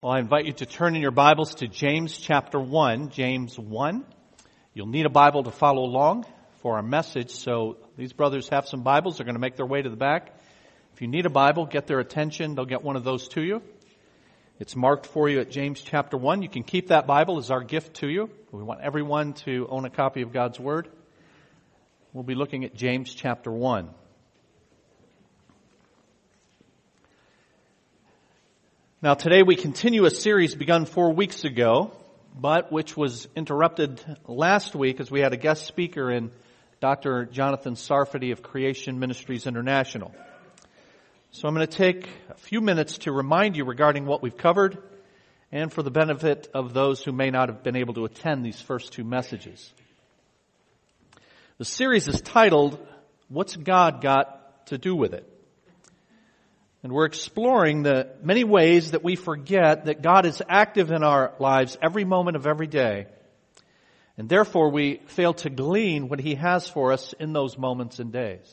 Well, I invite you to turn in your Bibles to James chapter 1, James 1. You'll need a Bible to follow along for our message, so these brothers have some Bibles. They're going to make their way to the back. If you need a Bible, get their attention. They'll get one of those to you. It's marked for you at James chapter 1. You can keep that Bible as our gift to you. We want everyone to own a copy of God's Word. We'll be looking at James chapter 1. Now today we continue a series begun four weeks ago, but which was interrupted last week as we had a guest speaker in Dr. Jonathan Sarfati of Creation Ministries International. So I'm going to take a few minutes to remind you regarding what we've covered and for the benefit of those who may not have been able to attend these first two messages. The series is titled, What's God Got to Do with It? And we're exploring the many ways that we forget that God is active in our lives every moment of every day. And therefore we fail to glean what He has for us in those moments and days.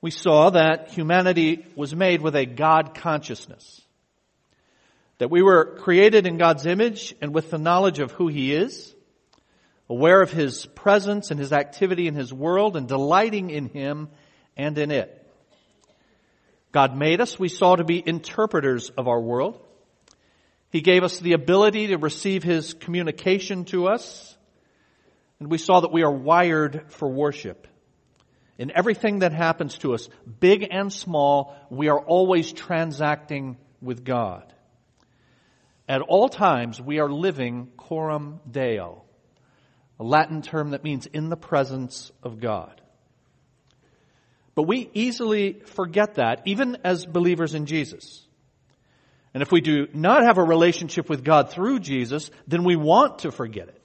We saw that humanity was made with a God consciousness. That we were created in God's image and with the knowledge of who He is, aware of His presence and His activity in His world and delighting in Him and in it. God made us, we saw, to be interpreters of our world. He gave us the ability to receive His communication to us. And we saw that we are wired for worship. In everything that happens to us, big and small, we are always transacting with God. At all times, we are living coram deo, a Latin term that means in the presence of God. But we easily forget that, even as believers in Jesus. And if we do not have a relationship with God through Jesus, then we want to forget it.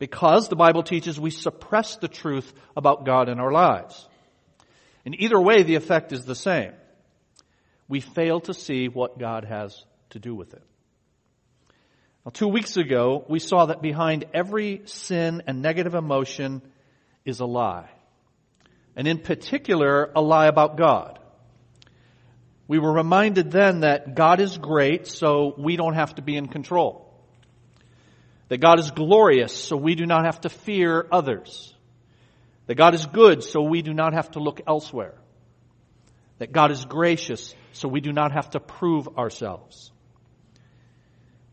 Because the Bible teaches we suppress the truth about God in our lives. In either way, the effect is the same. We fail to see what God has to do with it. Now, two weeks ago, we saw that behind every sin and negative emotion is a lie and in particular, a lie about God. We were reminded then that God is great, so we don't have to be in control. That God is glorious, so we do not have to fear others. That God is good, so we do not have to look elsewhere. That God is gracious, so we do not have to prove ourselves.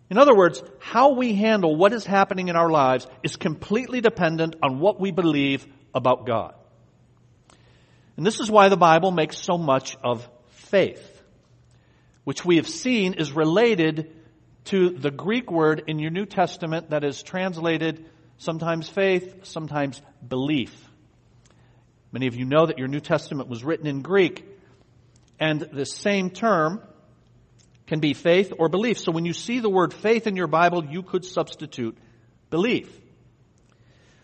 In other words, how we handle what is happening in our lives is completely dependent on what we believe about God. And this is why the Bible makes so much of faith, which we have seen is related to the Greek word in your New Testament that is translated sometimes faith, sometimes belief. Many of you know that your New Testament was written in Greek, and the same term can be faith or belief. So when you see the word faith in your Bible, you could substitute belief.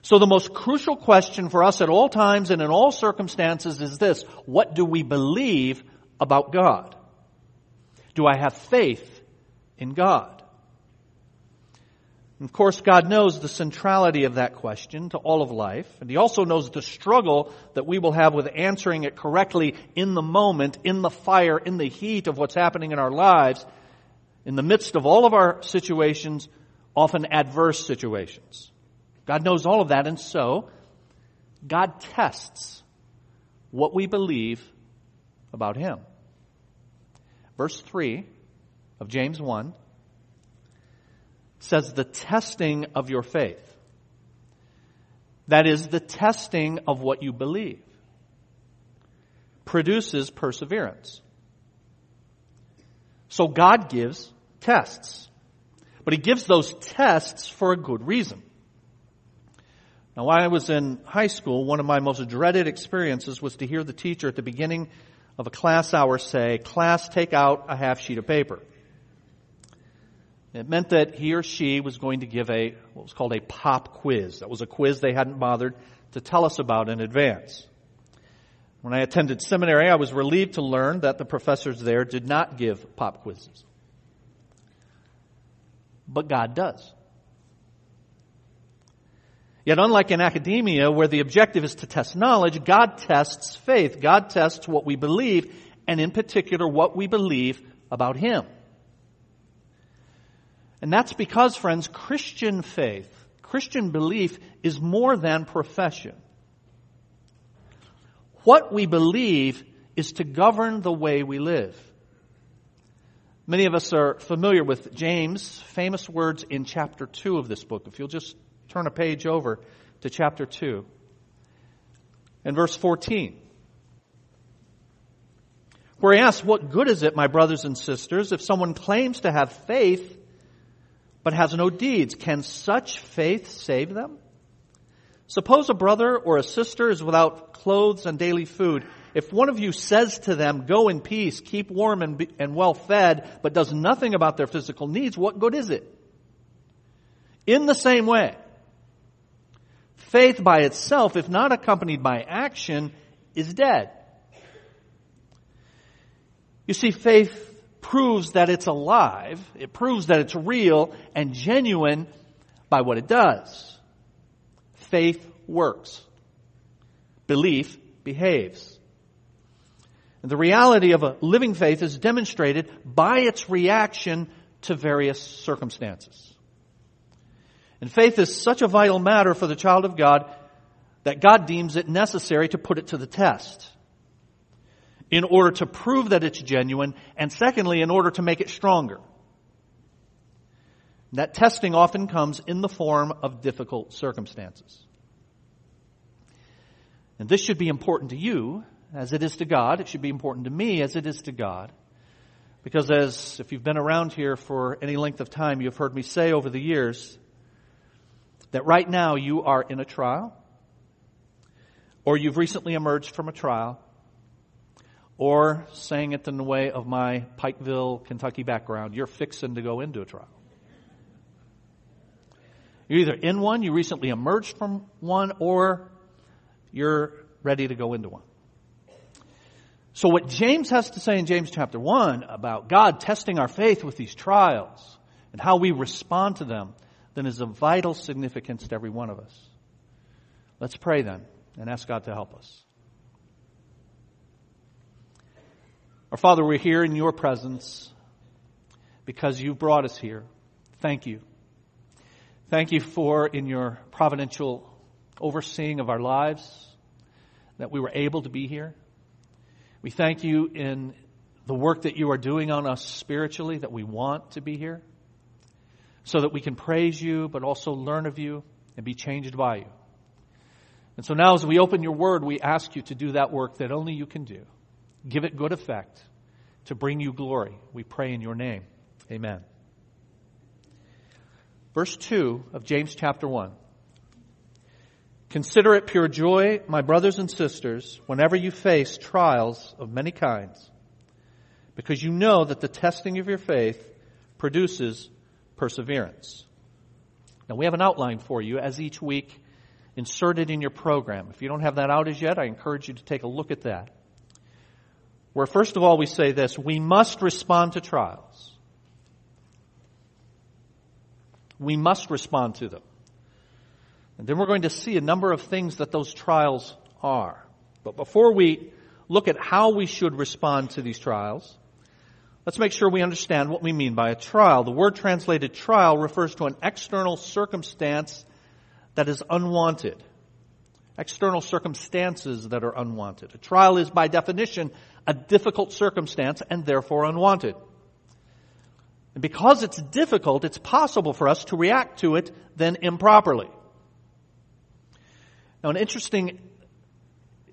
So the most crucial question for us at all times and in all circumstances is this. What do we believe about God? Do I have faith in God? of course, God knows the centrality of that question to all of life, and He also knows the struggle that we will have with answering it correctly in the moment, in the fire, in the heat of what's happening in our lives, in the midst of all of our situations, often adverse situations. God knows all of that, and so God tests what we believe about Him. Verse 3 of James 1 says, The testing of your faith. That is, the testing of what you believe produces perseverance. So God gives tests. But He gives those tests for a good reason. Now, while I was in high school, one of my most dreaded experiences was to hear the teacher at the beginning of a class hour say, class, take out a half sheet of paper. It meant that he or she was going to give a, what was called a pop quiz. That was a quiz they hadn't bothered to tell us about in advance. When I attended seminary, I was relieved to learn that the professors there did not give pop quizzes. But God does. Yet unlike in academia where the objective is to test knowledge, God tests faith. God tests what we believe, and in particular what we believe about Him. And that's because, friends, Christian faith, Christian belief is more than profession. What we believe is to govern the way we live. Many of us are familiar with James' famous words in chapter 2 of this book. If you'll just turn a page over to chapter 2 and verse 14 where he asks, what good is it, my brothers and sisters, if someone claims to have faith but has no deeds? Can such faith save them? Suppose a brother or a sister is without clothes and daily food. If one of you says to them, go in peace, keep warm and, be, and well fed, but does nothing about their physical needs, what good is it? In the same way, faith by itself, if not accompanied by action, is dead. You see, faith proves that it's alive. It proves that it's real and genuine by what it does. Faith works. Belief behaves. And the reality of a living faith is demonstrated by its reaction to various circumstances. And faith is such a vital matter for the child of God that God deems it necessary to put it to the test in order to prove that it's genuine, and secondly, in order to make it stronger. That testing often comes in the form of difficult circumstances. And this should be important to you as it is to God. It should be important to me as it is to God. Because as, if you've been around here for any length of time, you've heard me say over the years that right now you are in a trial, or you've recently emerged from a trial, or saying it in the way of my Pikeville, Kentucky background, you're fixing to go into a trial. You're either in one, you recently emerged from one, or you're ready to go into one. So what James has to say in James chapter 1 about God testing our faith with these trials and how we respond to them, then is of vital significance to every one of us. Let's pray then and ask God to help us. Our Father, we're here in your presence because you brought us here. Thank you. Thank you for in your providential overseeing of our lives that we were able to be here. We thank you in the work that you are doing on us spiritually that we want to be here so that we can praise you but also learn of you and be changed by you. And so now as we open your word, we ask you to do that work that only you can do. Give it good effect to bring you glory. We pray in your name. Amen. Verse 2 of James chapter 1. Consider it pure joy, my brothers and sisters, whenever you face trials of many kinds, because you know that the testing of your faith produces perseverance. Now we have an outline for you as each week inserted in your program. If you don't have that out as yet, I encourage you to take a look at that where first of all we say this, we must respond to trials. We must respond to them. And then we're going to see a number of things that those trials are. But before we look at how we should respond to these trials, let's make sure we understand what we mean by a trial. The word translated trial refers to an external circumstance that is unwanted external circumstances that are unwanted. A trial is by definition a difficult circumstance and therefore unwanted. And because it's difficult, it's possible for us to react to it then improperly. Now an interesting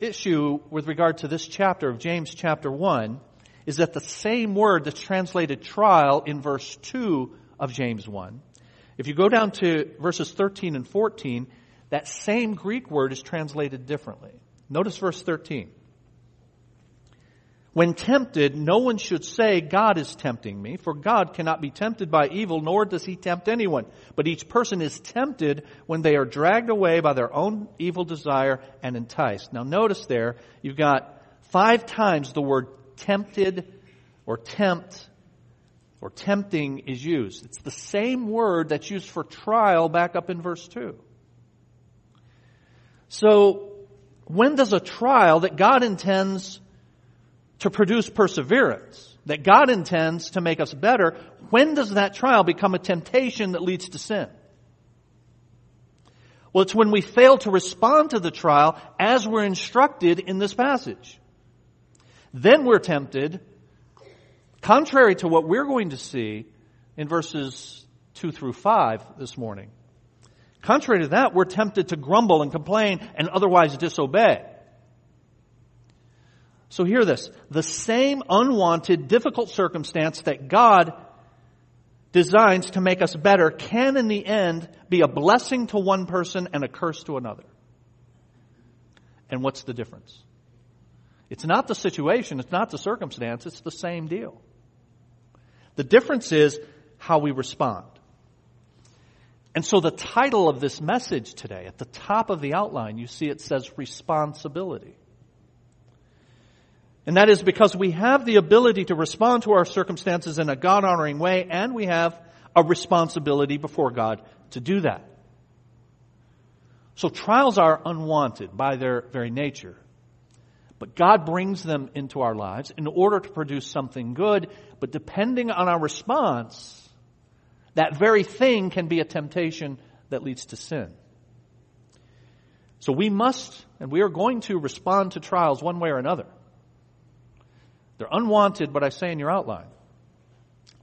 issue with regard to this chapter of James chapter 1 is that the same word that's translated trial in verse 2 of James 1, if you go down to verses 13 and 14, that same Greek word is translated differently. Notice verse 13. When tempted, no one should say, God is tempting me, for God cannot be tempted by evil, nor does he tempt anyone. But each person is tempted when they are dragged away by their own evil desire and enticed. Now notice there, you've got five times the word tempted or tempt or tempting is used. It's the same word that's used for trial back up in verse 2. So, when does a trial that God intends to produce perseverance, that God intends to make us better, when does that trial become a temptation that leads to sin? Well, it's when we fail to respond to the trial as we're instructed in this passage. Then we're tempted, contrary to what we're going to see in verses 2 through 5 this morning. Contrary to that, we're tempted to grumble and complain and otherwise disobey. So hear this. The same unwanted, difficult circumstance that God designs to make us better can in the end be a blessing to one person and a curse to another. And what's the difference? It's not the situation, it's not the circumstance, it's the same deal. The difference is how we respond. And so the title of this message today, at the top of the outline, you see it says responsibility. And that is because we have the ability to respond to our circumstances in a God honoring way, and we have a responsibility before God to do that. So trials are unwanted by their very nature. But God brings them into our lives in order to produce something good, but depending on our response, that very thing can be a temptation that leads to sin. So we must, and we are going to respond to trials one way or another. They're unwanted, but I say in your outline.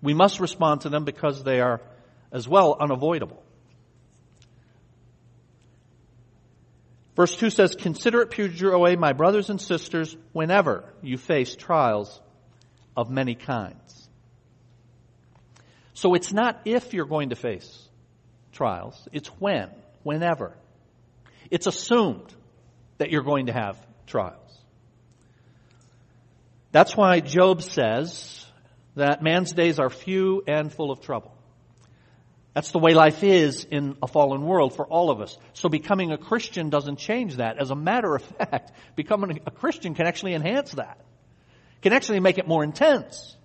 We must respond to them because they are as well unavoidable. Verse 2 says, Consider it pure joy, my brothers and sisters, whenever you face trials of many kinds. So it's not if you're going to face trials, it's when, whenever. It's assumed that you're going to have trials. That's why Job says that man's days are few and full of trouble. That's the way life is in a fallen world for all of us. So becoming a Christian doesn't change that. As a matter of fact, becoming a Christian can actually enhance that. Can actually make it more intense.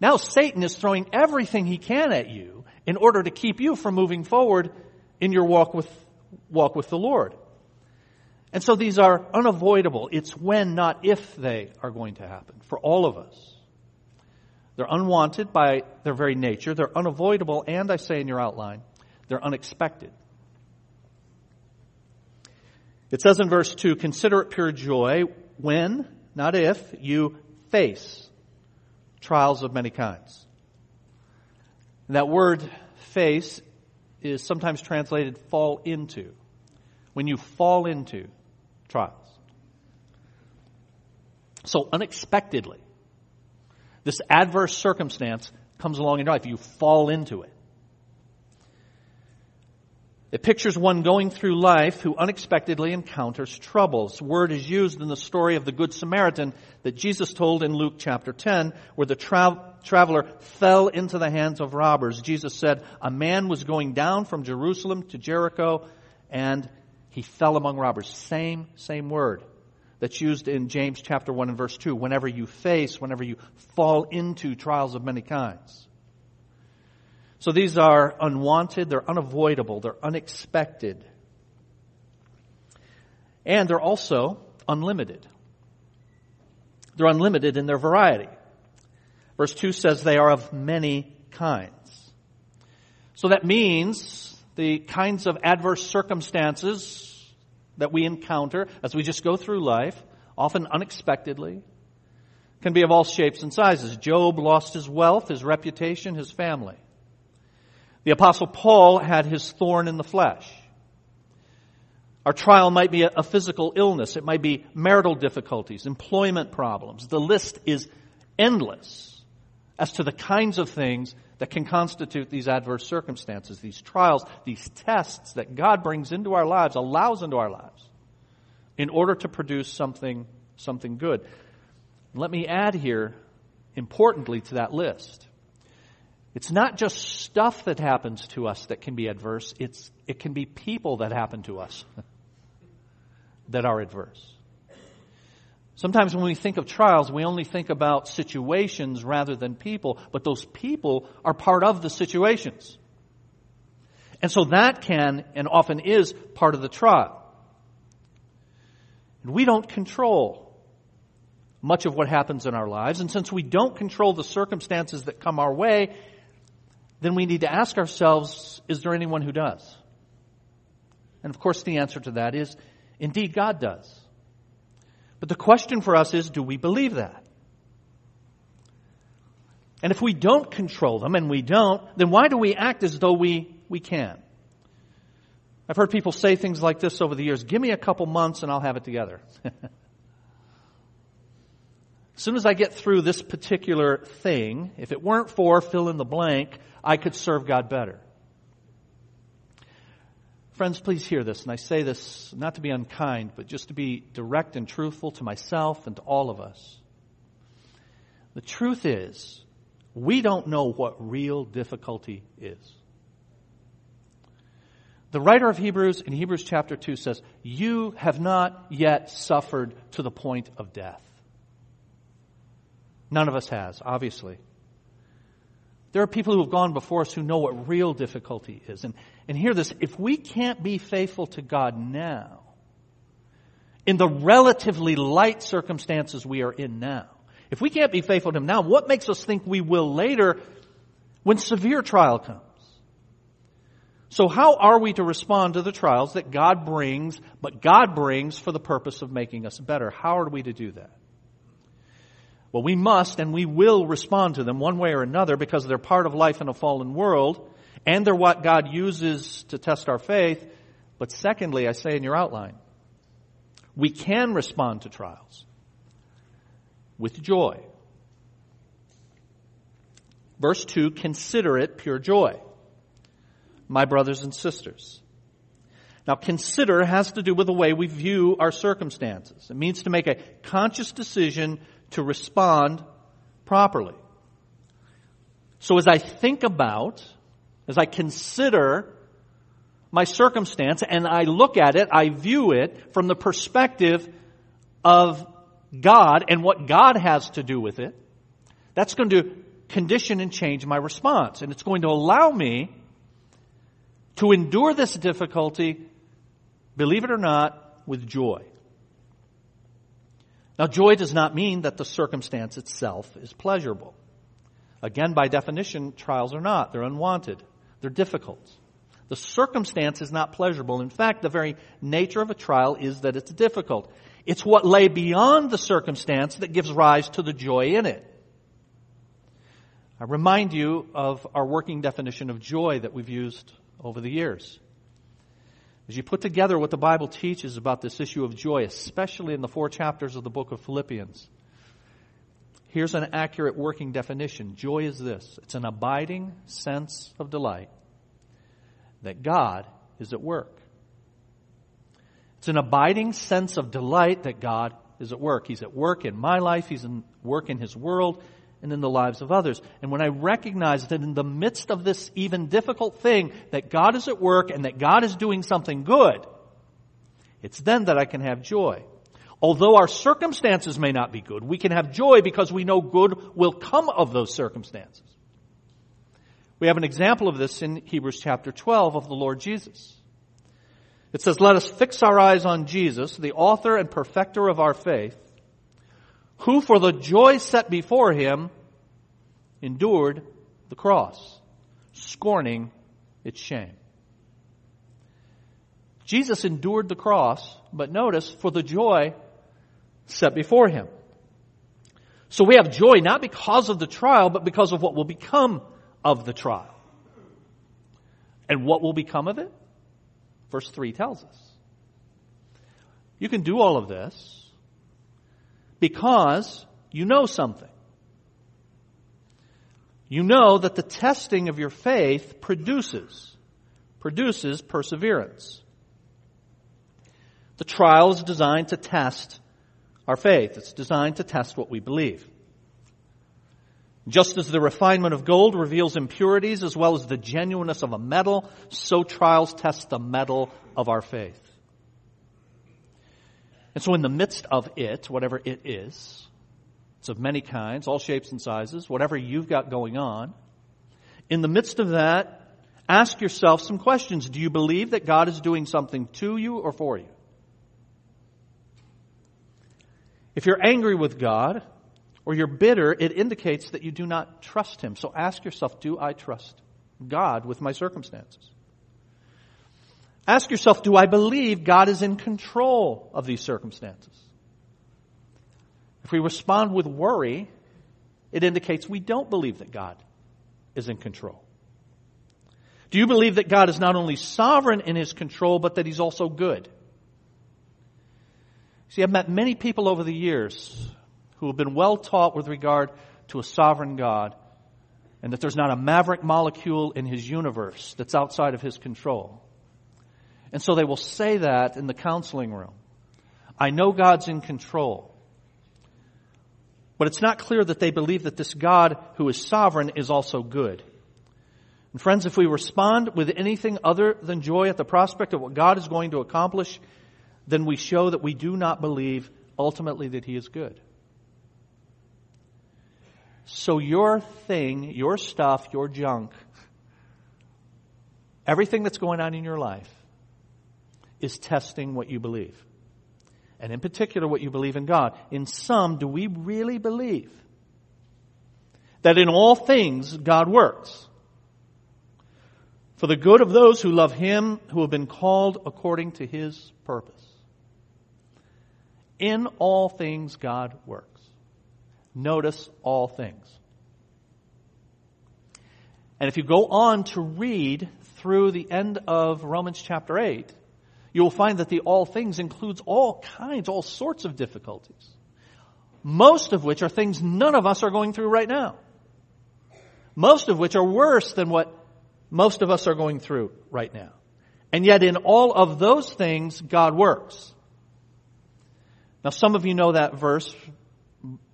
Now Satan is throwing everything he can at you in order to keep you from moving forward in your walk with, walk with the Lord. And so these are unavoidable. It's when, not if they are going to happen for all of us. They're unwanted by their very nature. They're unavoidable, and I say in your outline, they're unexpected. It says in verse 2, consider it pure joy when, not if, you face trials of many kinds. And that word face is sometimes translated fall into. When you fall into trials. So unexpectedly, this adverse circumstance comes along in your life. You fall into it. It pictures one going through life who unexpectedly encounters troubles. Word is used in the story of the Good Samaritan that Jesus told in Luke chapter 10, where the tra- traveler fell into the hands of robbers. Jesus said, a man was going down from Jerusalem to Jericho and he fell among robbers. Same, same word that's used in James chapter 1 and verse 2. Whenever you face, whenever you fall into trials of many kinds. So these are unwanted, they're unavoidable, they're unexpected. And they're also unlimited. They're unlimited in their variety. Verse 2 says they are of many kinds. So that means the kinds of adverse circumstances that we encounter as we just go through life, often unexpectedly, can be of all shapes and sizes. Job lost his wealth, his reputation, his family. The apostle Paul had his thorn in the flesh. Our trial might be a physical illness. It might be marital difficulties, employment problems. The list is endless as to the kinds of things that can constitute these adverse circumstances, these trials, these tests that God brings into our lives, allows into our lives, in order to produce something, something good. Let me add here, importantly to that list, it's not just stuff that happens to us that can be adverse, it's, it can be people that happen to us that are adverse. Sometimes when we think of trials, we only think about situations rather than people, but those people are part of the situations. And so that can and often is part of the trial. And we don't control much of what happens in our lives. And since we don't control the circumstances that come our way, then we need to ask ourselves, is there anyone who does? And of course the answer to that is, indeed God does. But the question for us is, do we believe that? And if we don't control them, and we don't, then why do we act as though we, we can? I've heard people say things like this over the years, give me a couple months and I'll have it together. as soon as I get through this particular thing, if it weren't for fill in the blank, I could serve God better. Friends, please hear this, and I say this not to be unkind, but just to be direct and truthful to myself and to all of us. The truth is, we don't know what real difficulty is. The writer of Hebrews in Hebrews chapter 2 says, You have not yet suffered to the point of death. None of us has, obviously. There are people who have gone before us who know what real difficulty is. And, and hear this, if we can't be faithful to God now, in the relatively light circumstances we are in now, if we can't be faithful to Him now, what makes us think we will later when severe trial comes? So how are we to respond to the trials that God brings, but God brings for the purpose of making us better? How are we to do that? Well, we must and we will respond to them one way or another because they're part of life in a fallen world and they're what God uses to test our faith. But secondly, I say in your outline, we can respond to trials with joy. Verse 2 Consider it pure joy, my brothers and sisters. Now, consider has to do with the way we view our circumstances. It means to make a conscious decision to respond properly. So, as I think about, as I consider my circumstance and I look at it, I view it from the perspective of God and what God has to do with it, that's going to condition and change my response. And it's going to allow me to endure this difficulty, believe it or not, with joy. Now, joy does not mean that the circumstance itself is pleasurable. Again, by definition, trials are not. They're unwanted. They're difficult. The circumstance is not pleasurable. In fact, the very nature of a trial is that it's difficult. It's what lay beyond the circumstance that gives rise to the joy in it. I remind you of our working definition of joy that we've used over the years. As you put together what the Bible teaches about this issue of joy, especially in the four chapters of the book of Philippians, here's an accurate working definition. Joy is this it's an abiding sense of delight that God is at work. It's an abiding sense of delight that God is at work. He's at work in my life, He's at work in His world, and in the lives of others. And when I recognize that in the midst of this even difficult thing, that God is at work and that God is doing something good, it's then that I can have joy. Although our circumstances may not be good, we can have joy because we know good will come of those circumstances. We have an example of this in Hebrews chapter 12 of the Lord Jesus. It says, let us fix our eyes on Jesus, the author and perfecter of our faith, who for the joy set before him endured the cross, scorning its shame. Jesus endured the cross, but notice, for the joy set before him. So we have joy not because of the trial, but because of what will become of the trial. And what will become of it? Verse 3 tells us. You can do all of this because you know something. You know that the testing of your faith produces, produces perseverance. The trial is designed to test our faith. It's designed to test what we believe. Just as the refinement of gold reveals impurities as well as the genuineness of a metal, so trials test the metal of our faith. And so in the midst of it, whatever it is, it's of many kinds, all shapes and sizes, whatever you've got going on, in the midst of that, ask yourself some questions. Do you believe that God is doing something to you or for you? If you're angry with God or you're bitter, it indicates that you do not trust Him. So ask yourself, do I trust God with my circumstances? Ask yourself, do I believe God is in control of these circumstances? If we respond with worry, it indicates we don't believe that God is in control. Do you believe that God is not only sovereign in his control, but that he's also good? See, I've met many people over the years who have been well taught with regard to a sovereign God and that there's not a maverick molecule in his universe that's outside of his control. And so they will say that in the counseling room. I know God's in control. But it's not clear that they believe that this God who is sovereign is also good. And friends, if we respond with anything other than joy at the prospect of what God is going to accomplish, then we show that we do not believe ultimately that He is good. So your thing, your stuff, your junk, everything that's going on in your life is testing what you believe. And in particular, what you believe in God. In some, do we really believe that in all things God works? for the good of those who love him, who have been called according to his purpose. In all things God works. Notice all things. And if you go on to read through the end of Romans chapter 8, you will find that the all things includes all kinds, all sorts of difficulties. Most of which are things none of us are going through right now. Most of which are worse than what most of us are going through right now. And yet in all of those things, God works. Now some of you know that verse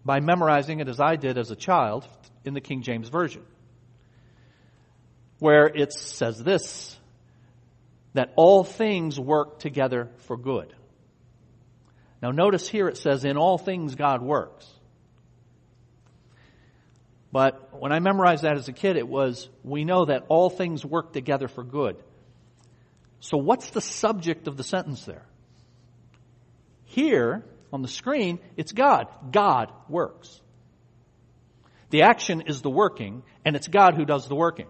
by memorizing it as I did as a child in the King James Version. Where it says this, that all things work together for good. Now notice here it says, in all things God works. But when I memorized that as a kid, it was, we know that all things work together for good. So what's the subject of the sentence there? Here, on the screen, it's God. God works. The action is the working, and it's God who does the working.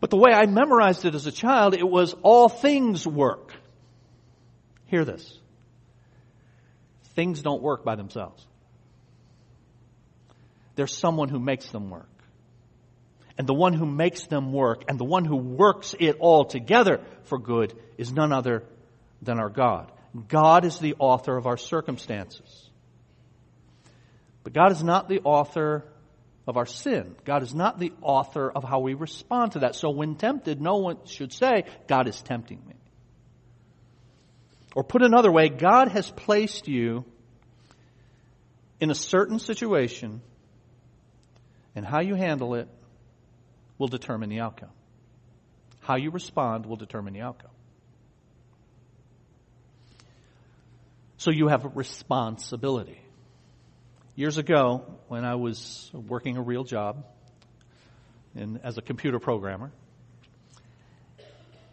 But the way I memorized it as a child, it was all things work. Hear this. Things don't work by themselves there's someone who makes them work. And the one who makes them work and the one who works it all together for good is none other than our God. God is the author of our circumstances. But God is not the author of our sin. God is not the author of how we respond to that. So when tempted, no one should say, God is tempting me. Or put another way, God has placed you in a certain situation and how you handle it will determine the outcome. How you respond will determine the outcome. So you have a responsibility. Years ago, when I was working a real job in, as a computer programmer,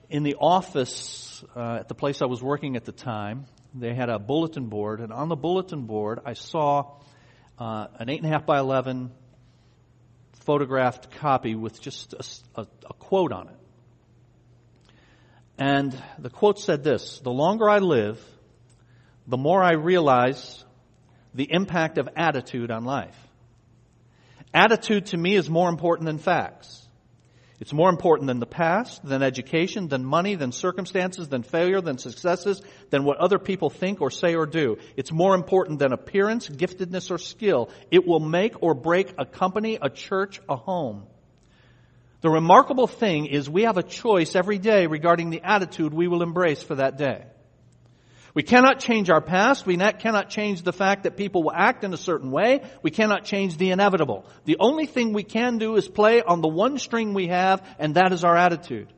in the office uh, at the place I was working at the time, they had a bulletin board, and on the bulletin board, I saw uh, an eight and a half by eleven photographed copy with just a, a, a quote on it. And the quote said this, the longer I live, the more I realize the impact of attitude on life. Attitude to me is more important than facts. It's more important than the past, than education, than money, than circumstances, than failure, than successes, than what other people think or say or do. It's more important than appearance, giftedness, or skill. It will make or break a company, a church, a home. The remarkable thing is we have a choice every day regarding the attitude we will embrace for that day. We cannot change our past. We cannot change the fact that people will act in a certain way. We cannot change the inevitable. The only thing we can do is play on the one string we have, and that is our attitude.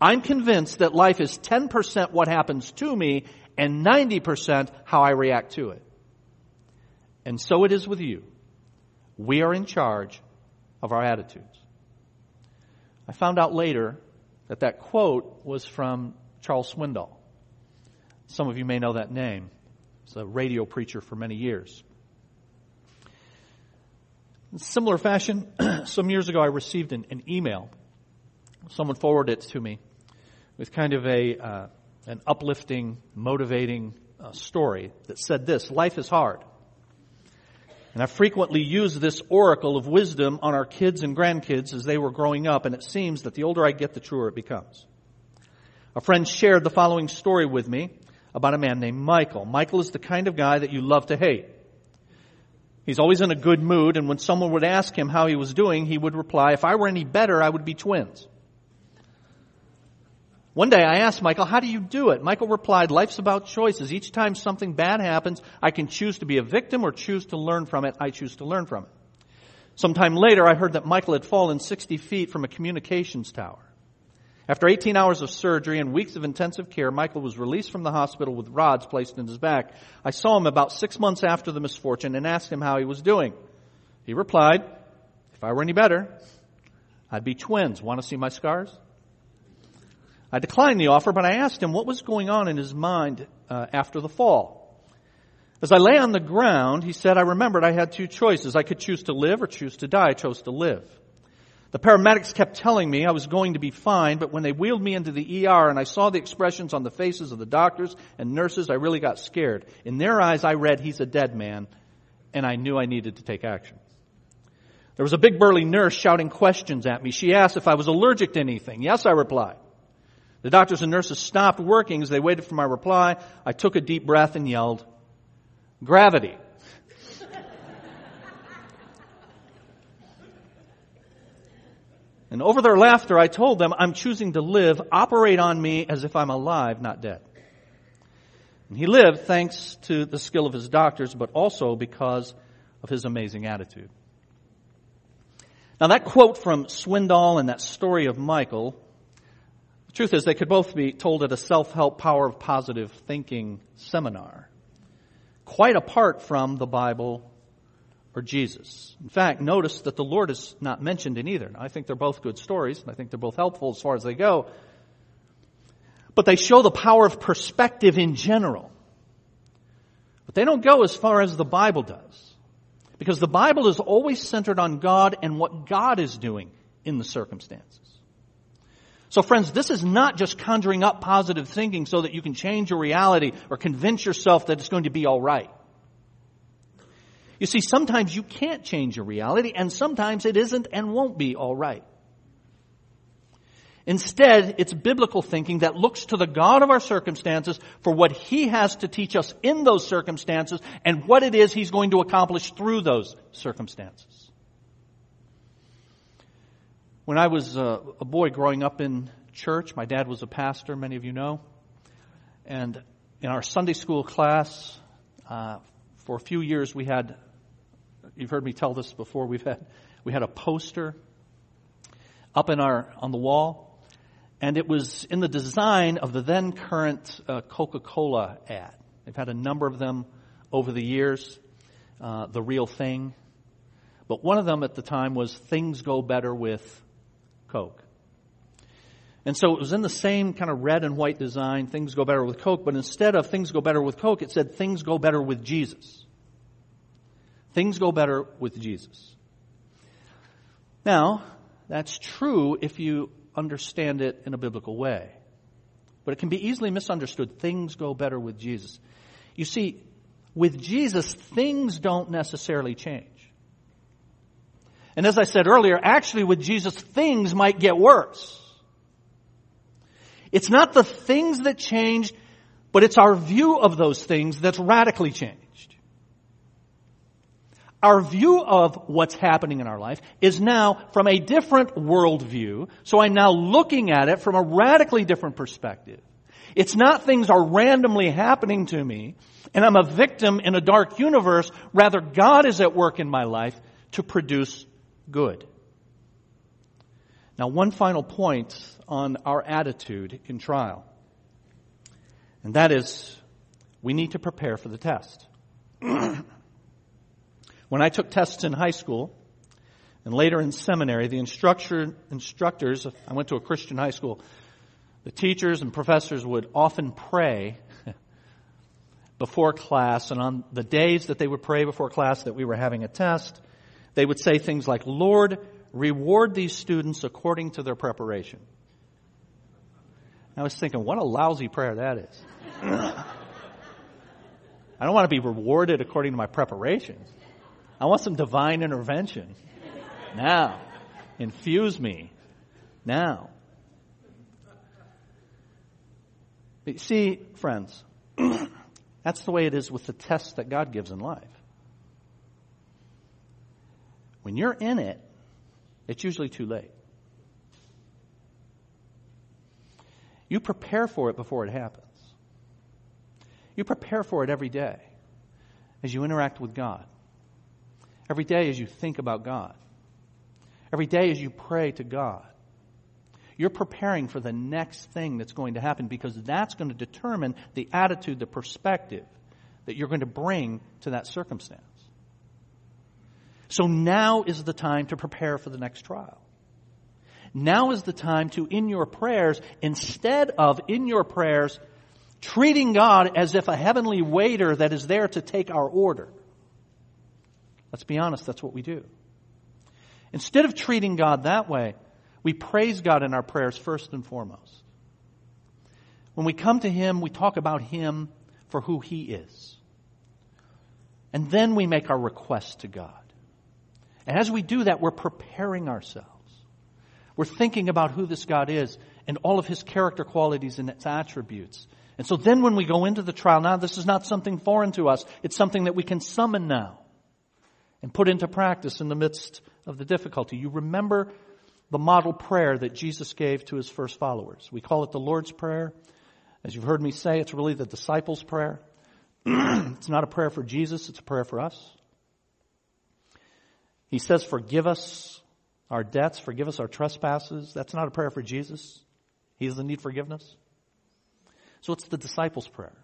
I'm convinced that life is 10% what happens to me and 90% how I react to it. And so it is with you. We are in charge of our attitudes. I found out later that that quote was from Charles Swindoll. Some of you may know that name. was a radio preacher for many years. In similar fashion, some years ago I received an, an, email. Someone forwarded it to me with kind of a uh, an uplifting, motivating uh, story that said this: "Life is hard." And I frequently use this oracle of wisdom on our kids and grandkids as they were growing up, and it seems that the older I get, the truer it becomes. A friend shared the following story with me about a man named Michael. Michael is the kind of guy that you love to hate. He's always in a good mood, and when someone would ask him how he was doing, he would reply, if I were any better, I would be twins. One day I asked Michael, how do you do it? Michael replied, life's about choices. Each time something bad happens, I can choose to be a victim or choose to learn from it. I choose to learn from it. Sometime later, I heard that Michael had fallen 60 feet from a communications tower. After 18 hours of surgery and weeks of intensive care, Michael was released from the hospital with rods placed in his back. I saw him about six months after the misfortune and asked him how he was doing. He replied, if I were any better, I'd be twins. Want to see my scars? I declined the offer, but I asked him what was going on in his mind uh, after the fall. As I lay on the ground, he said, I remembered I had two choices. I could choose to live or choose to die. I chose to live. The paramedics kept telling me I was going to be fine, but when they wheeled me into the ER and I saw the expressions on the faces of the doctors and nurses, I really got scared. In their eyes, I read, he's a dead man, and I knew I needed to take action. There was a big burly nurse shouting questions at me. She asked if I was allergic to anything. Yes, I replied. The doctors and nurses stopped working as they waited for my reply. I took a deep breath and yelled, gravity. And over their laughter, I told them, I'm choosing to live. Operate on me as if I'm alive, not dead. And he lived thanks to the skill of his doctors, but also because of his amazing attitude. Now that quote from Swindoll and that story of Michael the truth is, they could both be told at a self-help power of positive thinking seminar, quite apart from the Bible Jesus. In fact, notice that the Lord is not mentioned in either. I think they're both good stories, and I think they're both helpful as far as they go. But they show the power of perspective in general. But they don't go as far as the Bible does. Because the Bible is always centered on God and what God is doing in the circumstances. So friends, this is not just conjuring up positive thinking so that you can change your reality or convince yourself that it's going to be alright. You see, sometimes you can't change your reality and sometimes it isn't and won't be alright. Instead, it's biblical thinking that looks to the God of our circumstances for what He has to teach us in those circumstances and what it is He's going to accomplish through those circumstances. When I was a, a boy growing up in church, my dad was a pastor, many of you know. And in our Sunday school class, uh, for a few years we had, you've heard me tell this before, we've had, we had a poster up in our, on the wall. And it was in the design of the then current uh, Coca-Cola ad. They've had a number of them over the years. Uh, the real thing. But one of them at the time was things go better with Coke. And so it was in the same kind of red and white design, things go better with Coke, but instead of things go better with Coke, it said things go better with Jesus. Things go better with Jesus. Now, that's true if you understand it in a biblical way. But it can be easily misunderstood. Things go better with Jesus. You see, with Jesus, things don't necessarily change. And as I said earlier, actually with Jesus, things might get worse. It's not the things that change, but it's our view of those things that's radically changed. Our view of what's happening in our life is now from a different worldview, so I'm now looking at it from a radically different perspective. It's not things are randomly happening to me, and I'm a victim in a dark universe. Rather, God is at work in my life to produce good. Now, one final point on our attitude in trial, and that is we need to prepare for the test. when I took tests in high school and later in seminary, the instructor, instructors, I went to a Christian high school, the teachers and professors would often pray before class, and on the days that they would pray before class that we were having a test, they would say things like, Lord, reward these students according to their preparation. I was thinking, what a lousy prayer that is. I don't want to be rewarded according to my preparation. I want some divine intervention. Now. Infuse me. Now. But see, friends, that's the way it is with the tests that God gives in life. When you're in it, it's usually too late. You prepare for it before it happens. You prepare for it every day as you interact with God. Every day as you think about God. Every day as you pray to God. You're preparing for the next thing that's going to happen because that's going to determine the attitude, the perspective that you're going to bring to that circumstance. So now is the time to prepare for the next trial. Now is the time to, in your prayers, instead of in your prayers, treating God as if a heavenly waiter that is there to take our order. Let's be honest, that's what we do. Instead of treating God that way, we praise God in our prayers first and foremost. When we come to Him, we talk about Him for who He is. And then we make our request to God. And as we do that, we're preparing ourselves. We're thinking about who this God is and all of His character qualities and its attributes. And so then when we go into the trial, now this is not something foreign to us. It's something that we can summon now and put into practice in the midst of the difficulty. You remember the model prayer that Jesus gave to his first followers. We call it the Lord's Prayer. As you've heard me say, it's really the disciples' prayer. it's not a prayer for Jesus, it's a prayer for us. He says, Forgive us our debts, forgive us our trespasses. That's not a prayer for Jesus. He doesn't need forgiveness. So it's the disciples' prayer.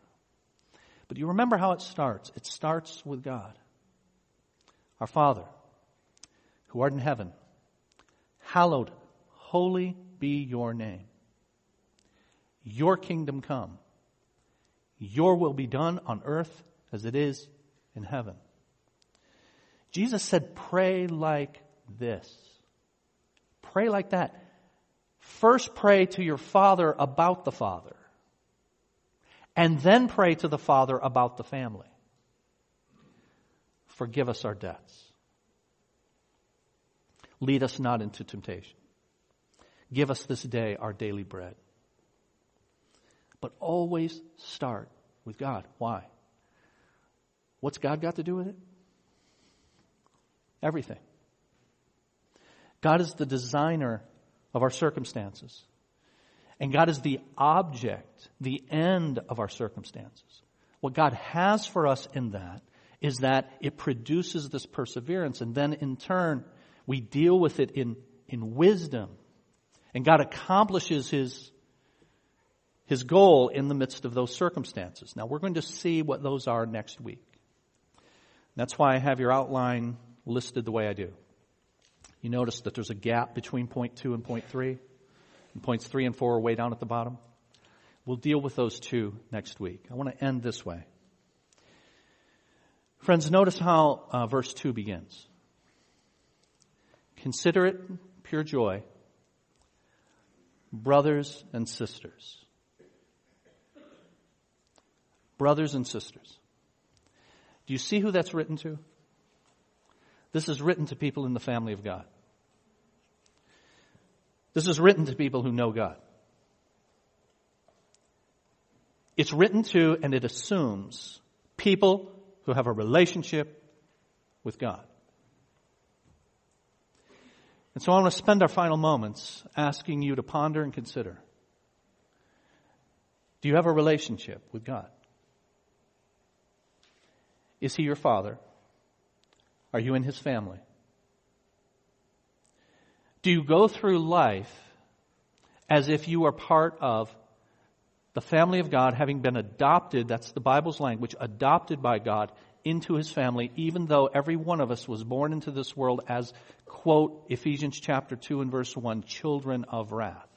But you remember how it starts. It starts with God. Our Father, who art in heaven, hallowed, holy be your name. Your kingdom come. Your will be done on earth as it is in heaven. Jesus said, pray like this. Pray like that. First pray to your Father about the Father. And then pray to the Father about the family. Forgive us our debts. Lead us not into temptation. Give us this day our daily bread. But always start with God. Why? What's God got to do with it? Everything. God is the designer of our circumstances. And God is the object, the end of our circumstances. What God has for us in that is that it produces this perseverance. And then in turn, we deal with it in, in wisdom. And God accomplishes His, His goal in the midst of those circumstances. Now we're going to see what those are next week. That's why I have your outline listed the way I do. You notice that there's a gap between point two and point three. And points three and four are way down at the bottom. We'll deal with those two next week. I want to end this way. Friends, notice how uh, verse 2 begins. Consider it pure joy, brothers and sisters. Brothers and sisters. Do you see who that's written to? This is written to people in the family of God. This is written to people who know God. It's written to and it assumes people who have a relationship with God. And so I want to spend our final moments asking you to ponder and consider. Do you have a relationship with God? Is He your Father? Are you in His family? Do you go through life as if you are part of the family of God, having been adopted, that's the Bible's language, adopted by God into his family, even though every one of us was born into this world as, quote, Ephesians chapter 2 and verse 1, children of wrath?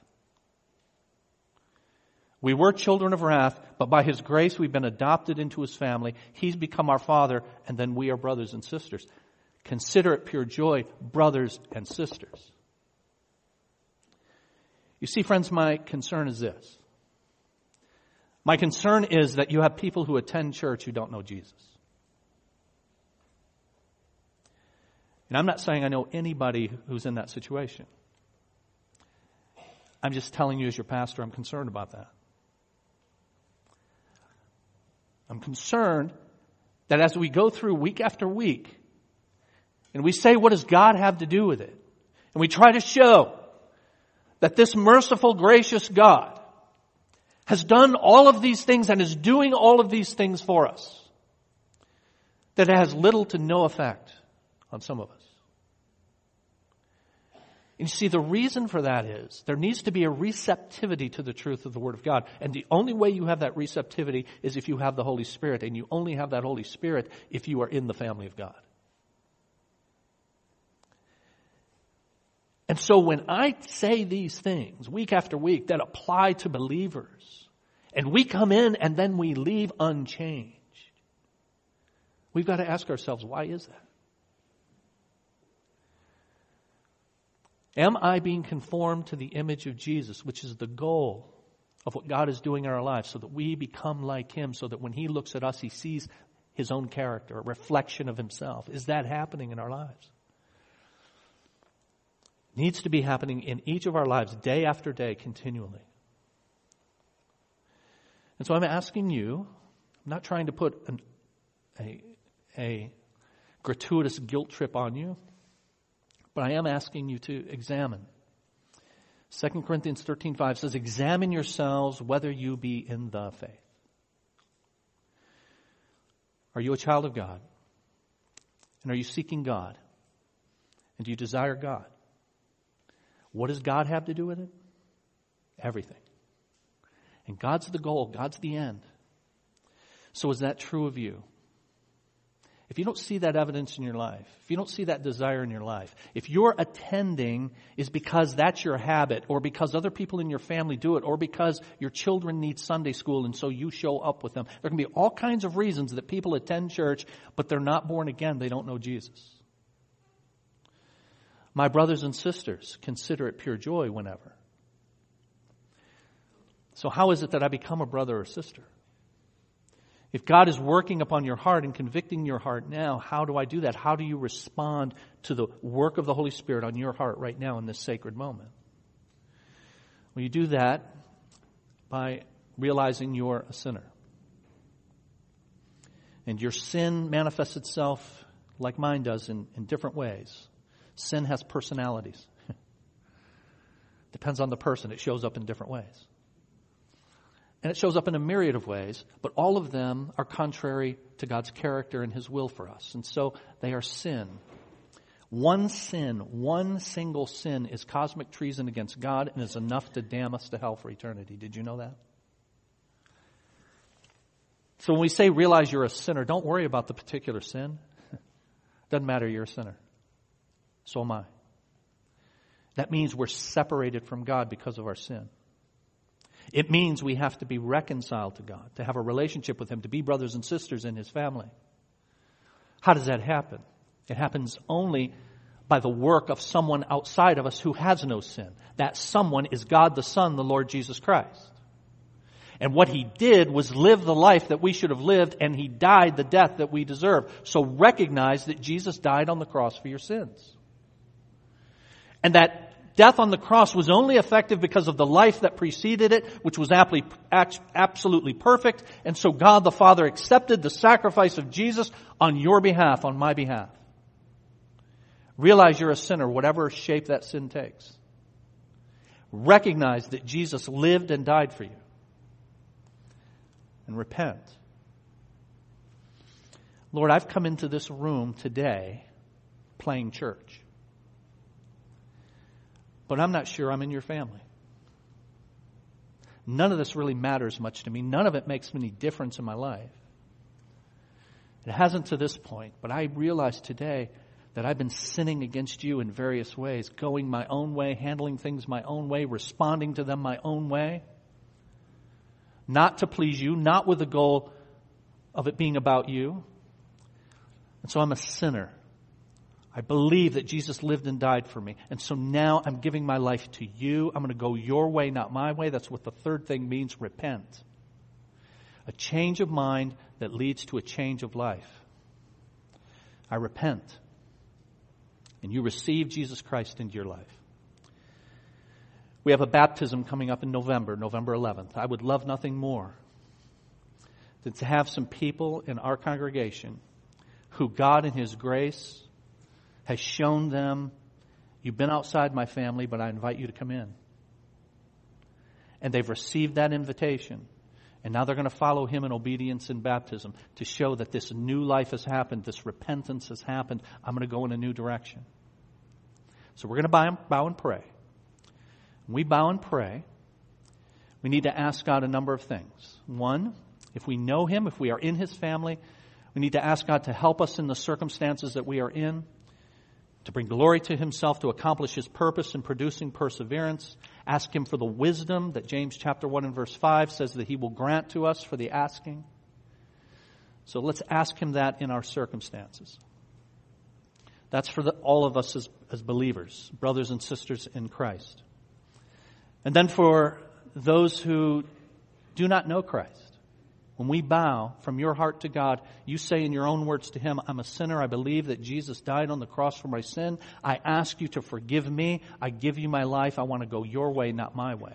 We were children of wrath, but by His grace we've been adopted into His family. He's become our Father, and then we are brothers and sisters. Consider it pure joy, brothers and sisters. You see, friends, my concern is this. My concern is that you have people who attend church who don't know Jesus. And I'm not saying I know anybody who's in that situation. I'm just telling you as your pastor, I'm concerned about that. I'm concerned that as we go through week after week, and we say, what does God have to do with it? And we try to show that this merciful, gracious God has done all of these things and is doing all of these things for us, that it has little to no effect on some of us. And you see, the reason for that is there needs to be a receptivity to the truth of the Word of God. And the only way you have that receptivity is if you have the Holy Spirit. And you only have that Holy Spirit if you are in the family of God. And so when I say these things week after week that apply to believers, and we come in and then we leave unchanged, we've got to ask ourselves, why is that? Am I being conformed to the image of Jesus, which is the goal of what God is doing in our lives, so that we become like Him, so that when He looks at us, He sees His own character, a reflection of Himself? Is that happening in our lives? Needs to be happening in each of our lives, day after day, continually. And so I'm asking you, I'm not trying to put an, a, a gratuitous guilt trip on you. But I am asking you to examine. 2 Corinthians 13:5 says, "Examine yourselves whether you be in the faith." Are you a child of God? And are you seeking God? And do you desire God? What does God have to do with it? Everything. And God's the goal, God's the end. So is that true of you? if you don't see that evidence in your life, if you don't see that desire in your life, if your attending is because that's your habit, or because other people in your family do it, or because your children need Sunday school and so you show up with them, there can be all kinds of reasons that people attend church, but they're not born again. They don't know Jesus. My brothers and sisters, consider it pure joy whenever. So, how is it that I become a brother or sister? If God is working upon your heart and convicting your heart now, how do I do that? How do you respond to the work of the Holy Spirit on your heart right now in this sacred moment? Well, you do that by realizing you're a sinner. And your sin manifests itself, like mine does, in, in different ways. Sin has personalities. Depends on the person, it shows up in different ways. And it shows up in a myriad of ways, but all of them are contrary to God's character and His will for us. And so they are sin. One sin, one single sin is cosmic treason against God and is enough to damn us to hell for eternity. Did you know that? So when we say realize you're a sinner, don't worry about the particular sin. Doesn't matter, you're a sinner. So am I. That means we're separated from God because of our sin. It means we have to be reconciled to God, to have a relationship with Him, to be brothers and sisters in His family. How does that happen? It happens only by the work of someone outside of us who has no sin. That someone is God the Son, the Lord Jesus Christ. And what he did was live the life that we should have lived, and he died the death that we deserve. So recognize that Jesus died on the cross for your sins. And that Death on the cross was only effective because of the life that preceded it, which was absolutely perfect. And so God the Father accepted the sacrifice of Jesus on your behalf, on my behalf. Realize you're a sinner, whatever shape that sin takes. Recognize that Jesus lived and died for you. And repent. Lord, I've come into this room today playing church but I'm not sure I'm in your family. None of this really matters much to me. None of it makes any difference in my life. It hasn't to this point, but I realize today that I've been sinning against you in various ways, going my own way, handling things my own way, responding to them my own way. not to please you, not with the goal of it being about you. And so I'm a sinner. I believe that Jesus lived and died for me. And so now I'm giving my life to you. I'm going to go your way, not my way. That's what the third thing means repent. A change of mind that leads to a change of life. I repent. And you receive Jesus Christ into your life. We have a baptism coming up in November, November 11th. I would love nothing more than to have some people in our congregation who God in His grace has shown them, you've been outside my family, but I invite you to come in. And they've received that invitation. And now they're going to follow him in obedience in baptism to show that this new life has happened, this repentance has happened. I'm going to go in a new direction. So we're going to bow and pray. When we bow and pray, we need to ask God a number of things. One, if we know Him, if we are in His family, we need to ask God to help us in the circumstances that we are in, to bring glory to Himself, to accomplish His purpose in producing perseverance. Ask Him for the wisdom that James chapter 1 and verse 5 says that He will grant to us for the asking. So let's ask Him that in our circumstances. That's for the, all of us as, as believers, brothers and sisters in Christ. And then for those who do not know Christ, when we bow from your heart to God, you say in your own words to Him, I'm a sinner. I believe that Jesus died on the cross for my sin. I ask you to forgive me. I give you my life. I want to go your way, not my way.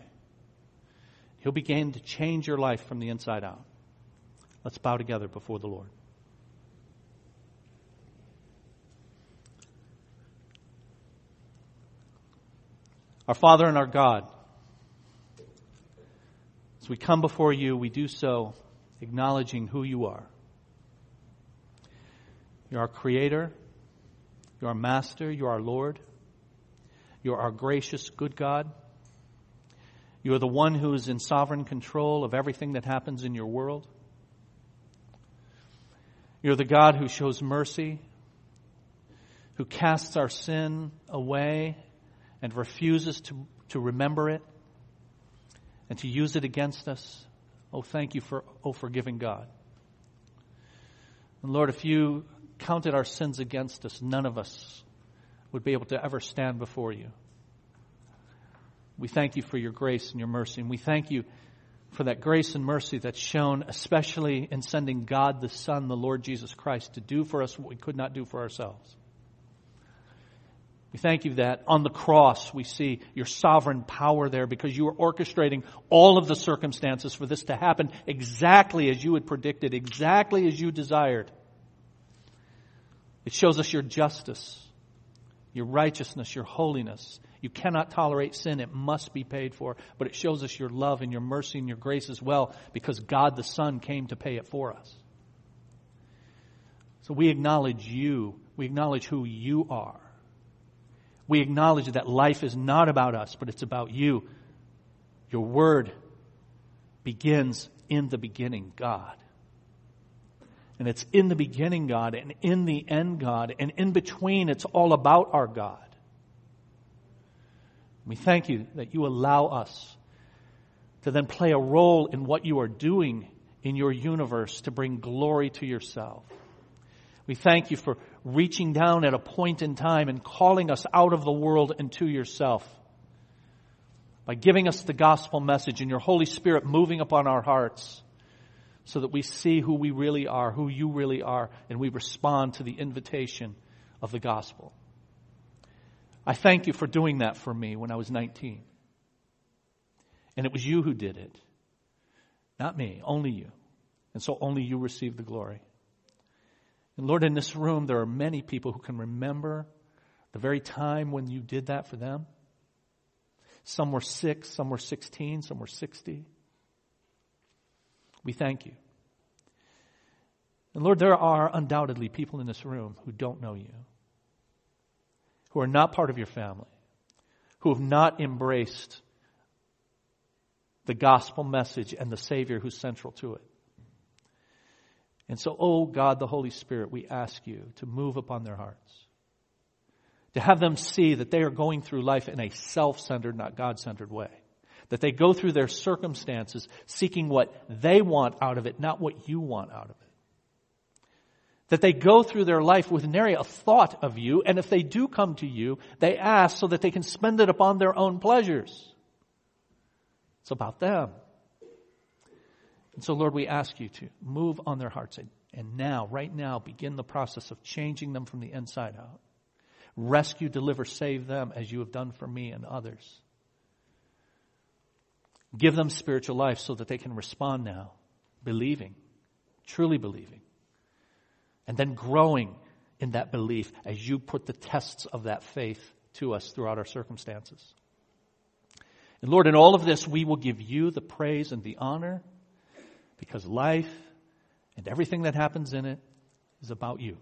He'll begin to change your life from the inside out. Let's bow together before the Lord. Our Father and our God, as we come before you, we do so acknowledging who you are. You're our Creator. You're our Master. You're our Lord. You're our gracious, good God. You are the one who is in sovereign control of everything that happens in your world. You're the God who shows mercy, who casts our sin away and refuses to, to remember it and to use it against us. Oh, thank you for, oh, forgiving God. And Lord, if you counted our sins against us, none of us would be able to ever stand before you. We thank you for your grace and your mercy, and we thank you for that grace and mercy that's shown, especially in sending God the Son, the Lord Jesus Christ, to do for us what we could not do for ourselves. We thank you that on the cross we see your sovereign power there because you are orchestrating all of the circumstances for this to happen exactly as you had predicted, exactly as you desired. It shows us your justice, your righteousness, your holiness. You cannot tolerate sin. It must be paid for. But it shows us your love and your mercy and your grace as well because God the Son came to pay it for us. So we acknowledge you. We acknowledge who you are we acknowledge that life is not about us, but it's about you. Your word begins in the beginning, God. And it's in the beginning, God, and in the end, God, and in between, it's all about our God. We thank you that you allow us to then play a role in what you are doing in your universe to bring glory to yourself. We thank you for reaching down at a point in time and calling us out of the world and to yourself. By giving us the gospel message and your Holy Spirit moving upon our hearts so that we see who we really are, who you really are, and we respond to the invitation of the gospel. I thank you for doing that for me when I was 19. And it was you who did it. Not me, only you. And so only you receive the glory. And Lord, in this room, there are many people who can remember the very time when you did that for them. Some were six, some were 16, some were 60. We thank you. And Lord, there are undoubtedly people in this room who don't know you, who are not part of your family, who have not embraced the gospel message and the Savior who's central to it. And so, oh God, the Holy Spirit, we ask you to move upon their hearts. To have them see that they are going through life in a self-centered, not God-centered way. That they go through their circumstances seeking what they want out of it, not what you want out of it. That they go through their life with nary a thought of you, and if they do come to you, they ask so that they can spend it upon their own pleasures. It's about them. And so, Lord, we ask you to move on their hearts and, and now, right now, begin the process of changing them from the inside out. Rescue, deliver, save them as you have done for me and others. Give them spiritual life so that they can respond now, believing, truly believing, and then growing in that belief as you put the tests of that faith to us throughout our circumstances. And Lord, in all of this, we will give you the praise and the honor because life and everything that happens in it is about you.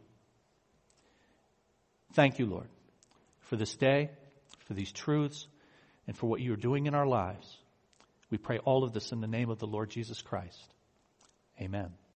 Thank you, Lord, for this day, for these truths, and for what you are doing in our lives. We pray all of this in the name of the Lord Jesus Christ. Amen.